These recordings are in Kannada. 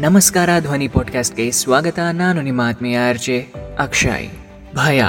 ನಮಸ್ಕಾರ ಧ್ವನಿ ಪಾಡ್ಕಾಸ್ಟ್ಗೆ ಸ್ವಾಗತ. ನಾನು ನಿಮ್ಮ ಆತ್ಮೀಯ ಅರ್ಜೆ ಅಕ್ಷಯ್. ಭಯ.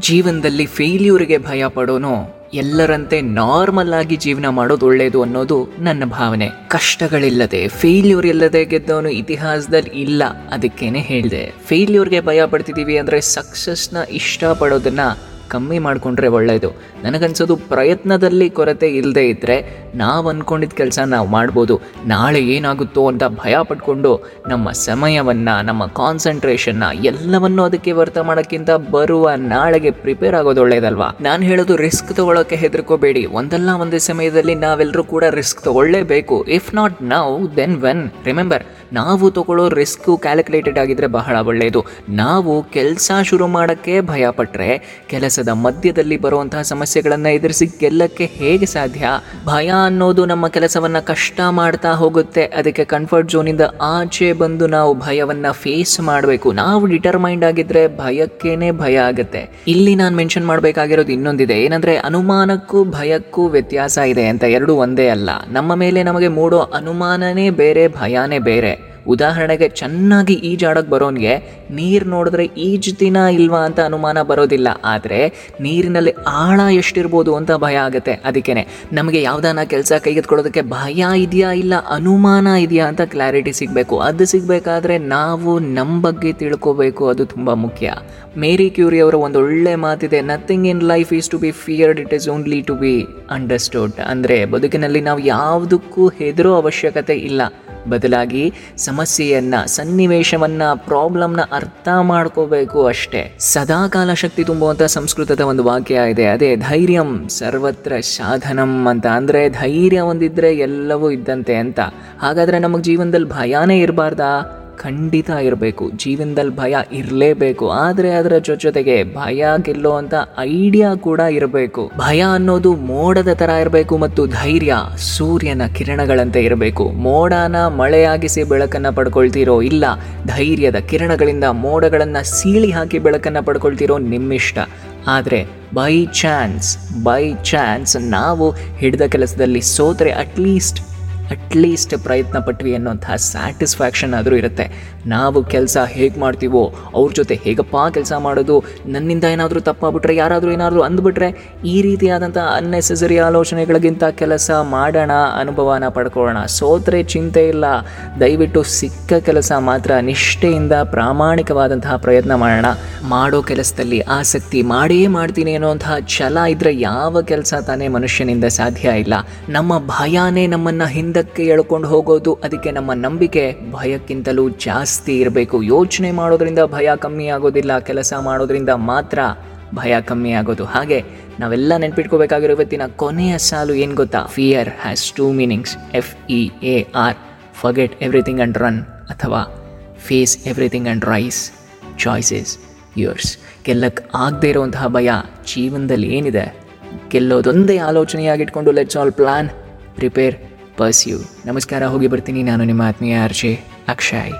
ಜೀವನದಲ್ಲಿ ಫೇಲ್ಯೂರ್ಗೆ ಭಯ ಪಡೋನೋ, ಎಲ್ಲರಂತೆ ನಾರ್ಮಲ್ ಆಗಿ ಜೀವನ ಮಾಡೋದು ಒಳ್ಳೆಯದು ಅನ್ನೋದು ನನ್ನ ಭಾವನೆ. ಕಷ್ಟಗಳಿಲ್ಲದೆ ಫೇಲ್ಯೂರ್ ಇಲ್ಲದೆ ಗೆದ್ದವನು ಇತಿಹಾಸದಲ್ಲಿ ಇಲ್ಲ ಅದಕ್ಕೇನೆ ಹೇಳಿದೆ. ಫೇಲ್ಯೂರ್ಗೆ ಭಯ ಪಡ್ತಿದ್ದೀವಿ ಅಂದರೆ ಸಕ್ಸಸ್ನ ಇಷ್ಟಪಡೋದನ್ನು ಕಮ್ಮಿ ಮಾಡಿಕೊಂಡ್ರೆ ಒಳ್ಳೆಯದು ನನಗನ್ಸೋದು ಪ್ರಯತ್ನದಲ್ಲಿ ಕೊರತೆ ಇಲ್ಲದೆ ಇದ್ದರೆ ನಾವು ಅಂದ್ಕೊಂಡಿದ್ದ ಕೆಲಸ ನಾವು ಮಾಡ್ಬೋದು. ನಾಳೆ ಏನಾಗುತ್ತೋ ಅಂತ ಭಯ ಪಟ್ಕೊಂಡು ನಮ್ಮ ಸಮಯವನ್ನು, ನಮ್ಮ ಕಾನ್ಸಂಟ್ರೇಷನ್ನ ಎಲ್ಲವನ್ನೂ ಅದಕ್ಕೆ ವ್ಯರ್ಥ ಮಾಡೋಕ್ಕಿಂತ ಬರುವ ನಾಳೆಗೆ ಪ್ರಿಪೇರ್ ಆಗೋದು ಒಳ್ಳೇದಲ್ವಾ? ನಾನು ಹೇಳೋದು ರಿಸ್ಕ್ ತಗೊಳ್ಳೋಕೆ ಹೆದರ್ಕೋಬೇಡಿ. ಒಂದಲ್ಲ ಒಂದೇ ಸಮಯದಲ್ಲಿ ನಾವೆಲ್ಲರೂ ಕೂಡ risk ತಗೊಳ್ಳೇಬೇಕು. If not now then when remember ನಾವು ತಗೊಳ್ಳೋ ರಿಸ್ಕು ಕ್ಯಾಲ್ಕುಲೇಟೆಡ್ ಆಗಿದ್ರೆ ಬಹಳ ಒಳ್ಳೆಯದು ನಾವು ಕೆಲಸ ಶುರು ಮಾಡೋಕ್ಕೆ ಭಯಪಟ್ಟರೆ ಕೆಲಸದ ಮಧ್ಯದಲ್ಲಿ ಬರುವಂತಹ ಸಮಸ್ಯೆಗಳನ್ನು ಎದುರಿಸಿ ಗೆಲ್ಲಕ್ಕೆ ಹೇಗೆ ಸಾಧ್ಯ? ಭಯ ಅನ್ನೋದು ನಮ್ಮ ಕೆಲಸವನ್ನು ಕಷ್ಟ ಮಾಡ್ತಾ ಹೋಗುತ್ತೆ. ಅದಕ್ಕೆ ಕಂಫರ್ಟ್ ಝೋನಿಂದ ಆಚೆ ಬಂದು ನಾವು ಭಯವನ್ನು ಫೇಸ್ ಮಾಡಬೇಕು. ನಾವು ಡಿಟರ್ಮೈಂಡ್ ಆಗಿದ್ರೆ ಭಯಕ್ಕೇನೆ ಭಯ ಆಗುತ್ತೆ. ಇಲ್ಲಿ ನಾನು ಮೆನ್ಷನ್ ಮಾಡಬೇಕಾಗಿರೋದು ಇನ್ನೊಂದಿದೆ. ಏನಂದ್ರೆ ಅನುಮಾನಕ್ಕೂ ಭಯಕ್ಕೂ ವ್ಯತ್ಯಾಸ ಇದೆ ಅಂತ ಎರಡು ಒಂದೇ ಅಲ್ಲ. ನಮ್ಮ ಮೇಲೆ ನಮಗೆ ಮೂಡೋ ಅನುಮಾನನೇ ಬೇರೆ, ಭಯನೇ ಬೇರೆ. ಉದಾಹರಣೆಗೆ ಚೆನ್ನಾಗಿ ಈಜಾಡೋಕ್ಕೆ ಬರೋನಿಗೆ ನೀರು ನೋಡಿದ್ರೆ ಈಜ್ತಿನ ಇಲ್ವಾ ಅಂತ ಅನುಮಾನ ಬರೋದಿಲ್ಲ. ಆದರೆ ನೀರಿನಲ್ಲಿ ಆಳ ಎಷ್ಟಿರ್ಬೋದು ಅಂತ ಭಯ ಆಗುತ್ತೆ. ಅದಕ್ಕೇ ನಮಗೆ ಯಾವ್ದಾನ ಕೆಲಸ ಕೈಗೆತ್ಕೊಳ್ಳೋದಕ್ಕೆ ಭಯ ಇದೆಯಾ ಇಲ್ಲ ಅನುಮಾನ ಇದೆಯಾ ಅಂತ ಕ್ಲಾರಿಟಿ ಸಿಗಬೇಕು. ಅದು ಸಿಗಬೇಕಾದ್ರೆ ನಾವು ನಮ್ಮ ಬಗ್ಗೆ ತಿಳ್ಕೋಬೇಕು. ಅದು ತುಂಬ ಮುಖ್ಯ. ಮೇರಿ ಕ್ಯೂರಿ ಅವರ ಒಂದು ಒಳ್ಳೆ ಮಾತಿದೆ. Nothing in life is to be feared it is only to be understood ಅಂದರೆ ಬದುಕಿನಲ್ಲಿ ನಾವು ಯಾವುದಕ್ಕೂ ಹೆದರೋ ಅವಶ್ಯಕತೆ ಇಲ್ಲ. ಬದಲಾಗಿ ಸಮಸ್ಯೆಯನ್ನ, ಸನ್ನಿವೇಶವನ್ನ, ಪ್ರಾಬ್ಲಮ್ನ ಅರ್ಥ ಮಾಡ್ಕೋಬೇಕು ಅಷ್ಟೇ. ಸದಾಕಾಲ ಶಕ್ತಿ ತುಂಬುವಂತ ಸಂಸ್ಕೃತದ ಒಂದು ವಾಕ್ಯ ಇದೆ. ಅದೇ ಧೈರ್ಯಂ ಸರ್ವತ್ರ ಸಾಧನಂ ಅಂತ. ಅಂದ್ರೆ ಧೈರ್ಯ ಒಂದಿದ್ರೆ ಎಲ್ಲವೂ ಇದ್ದಂತೆ ಅಂತ. ಹಾಗಾದ್ರೆ ನಮಗೆ ಜೀವನದಲ್ಲಿ ಭಯಾನೇ ಇರಬಾರ್ದಾ? ಖಂಡಿತ ಇರಬೇಕು. ಜೀವನದಲ್ಲಿ ಭಯ ಇರಲೇಬೇಕು. ಆದರೆ ಅದರ ಜೊತೆಗೆ ಭಯ ಗೆಲ್ಲೋ ಅಂತ ಐಡಿಯಾ ಕೂಡ ಇರಬೇಕು. ಭಯ ಅನ್ನೋದು ಮೋಡದ ತರ ಇರಬೇಕು ಮತ್ತು ಧೈರ್ಯ ಸೂರ್ಯನ ಕಿರಣಗಳಂತೆ ಇರಬೇಕು. ಮೋಡನ ಮಳೆಯಾಗಿಸಿ ಬೆಳಕನ್ನ ಪಡ್ಕೊಳ್ತಿರೋ ಇಲ್ಲ, ಧೈರ್ಯದ ಕಿರಣಗಳಿಂದ ಮೋಡಗಳನ್ನ ಸೀಳಿ ಹಾಕಿ ಬೆಳಕನ್ನ ಪಡ್ಕೊಳ್ತಿರೋ ನಿಮ್ಮಿಷ್ಟ. ಆದರೆ ಬೈ ಚಾನ್ಸ್ ಬೈ ಚಾನ್ಸ್ ನಾವು ಹಿಡಿದ ಕೆಲಸದಲ್ಲಿ ಸೋತ್ರೆ ಅಟ್ಲೀಸ್ಟ್ ಅಟ್ಲೀಸ್ಟ್ ಪ್ರಯತ್ನ ಪಟ್ವಿ ಅನ್ನೋಂತಹ ಸ್ಯಾಟಿಸ್ಫ್ಯಾಕ್ಷನ್ ಆದರೂ ಇರುತ್ತೆ. ನಾವು ಕೆಲಸ ಹೇಗೆ ಮಾಡ್ತೀವೋ ಅವ್ರ ಜೊತೆ ಹೇಗಪ್ಪ ಕೆಲಸ ಮಾಡೋದು, ನನ್ನಿಂದ ಏನಾದರೂ ತಪ್ಪಾಗ್ಬಿಟ್ರೆ ಯಾರಾದರೂ ಏನಾದರೂ ಅಂದ್ಬಿಟ್ರೆ ಈ ರೀತಿಯಾದಂಥ ಅನ್ನೆಸೆಸರಿ ಆಲೋಚನೆಗಳಿಗಿಂತ ಕೆಲಸ ಮಾಡೋಣ, ಅನುಭವನ ಪಡ್ಕೊಳ್ಳೋಣ. ಸೋತ್ರೆ ಚಿಂತೆ ಇಲ್ಲ. ದಯವಿಟ್ಟು ಸಿಕ್ಕ ಕೆಲಸ ಮಾತ್ರ ನಿಷ್ಠೆಯಿಂದ ಪ್ರಾಮಾಣಿಕವಾದಂತಹ ಪ್ರಯತ್ನ ಮಾಡೋಣ. ಮಾಡೋ ಕೆಲಸದಲ್ಲಿ ಆಸಕ್ತಿ ಮಾಡೇ ಮಾಡ್ತೀನಿ ಅನ್ನೋಂತಹ ಛಲ ಇದ್ರೆ ಯಾವ ಕೆಲಸ ತಾನೇ ಮನುಷ್ಯನಿಂದ ಸಾಧ್ಯ ಇಲ್ಲ. ನಮ್ಮ ಭಯನೇ ನಮ್ಮನ್ನು ಹಿಂದೆ ಹಿಂದಕ್ಕೆ ಎಳ್ಕೊಂಡು ಹೋಗೋದು, ಅದಕ್ಕೆ ನಮ್ಮ ನಂಬಿಕೆ ಭಯಕ್ಕಿಂತಲೂ ಜಾಸ್ತಿ ಇರಬೇಕು. ಯೋಚನೆ ಮಾಡೋದ್ರಿಂದ ಭಯ ಕಮ್ಮಿ ಆಗೋದಿಲ್ಲ, ಕೆಲಸ ಮಾಡೋದ್ರಿಂದ ಮಾತ್ರ ಭಯ ಕಮ್ಮಿ ಆಗೋದು. ಹಾಗೆ ನಾವೆಲ್ಲ ನೆನ್ಪಿಟ್ಕೋಬೇಕಾಗಿರೋ ಇವತ್ತಿನ ಕೊನೆಯ ಸಾಲು ಏನು ಗೊತ್ತಾ? Fear has two meanings F E A R forget everything and run ಅಥವಾ face everything and rise choices yours ಗೆಲ್ಲಕ್ಕೆ ಆಗದೇ ಇರುವಂತಹ ಭಯ ಜೀವನದಲ್ಲಿ ಏನಿದೆ? ಗೆಲ್ಲೋದೊಂದೇ ಆಲೋಚನೆಯಾಗಿಟ್ಕೊಂಡು let's all plan prepare pursue ನಮಸ್ಕಾರ ಹೋಗಿ ಬರ್ತೀನಿ ನಾನು ನಿಮ್ಮ ಆತ್ಮೀಯ ಆರ್ಜೆ ಅಕ್ಷಯ್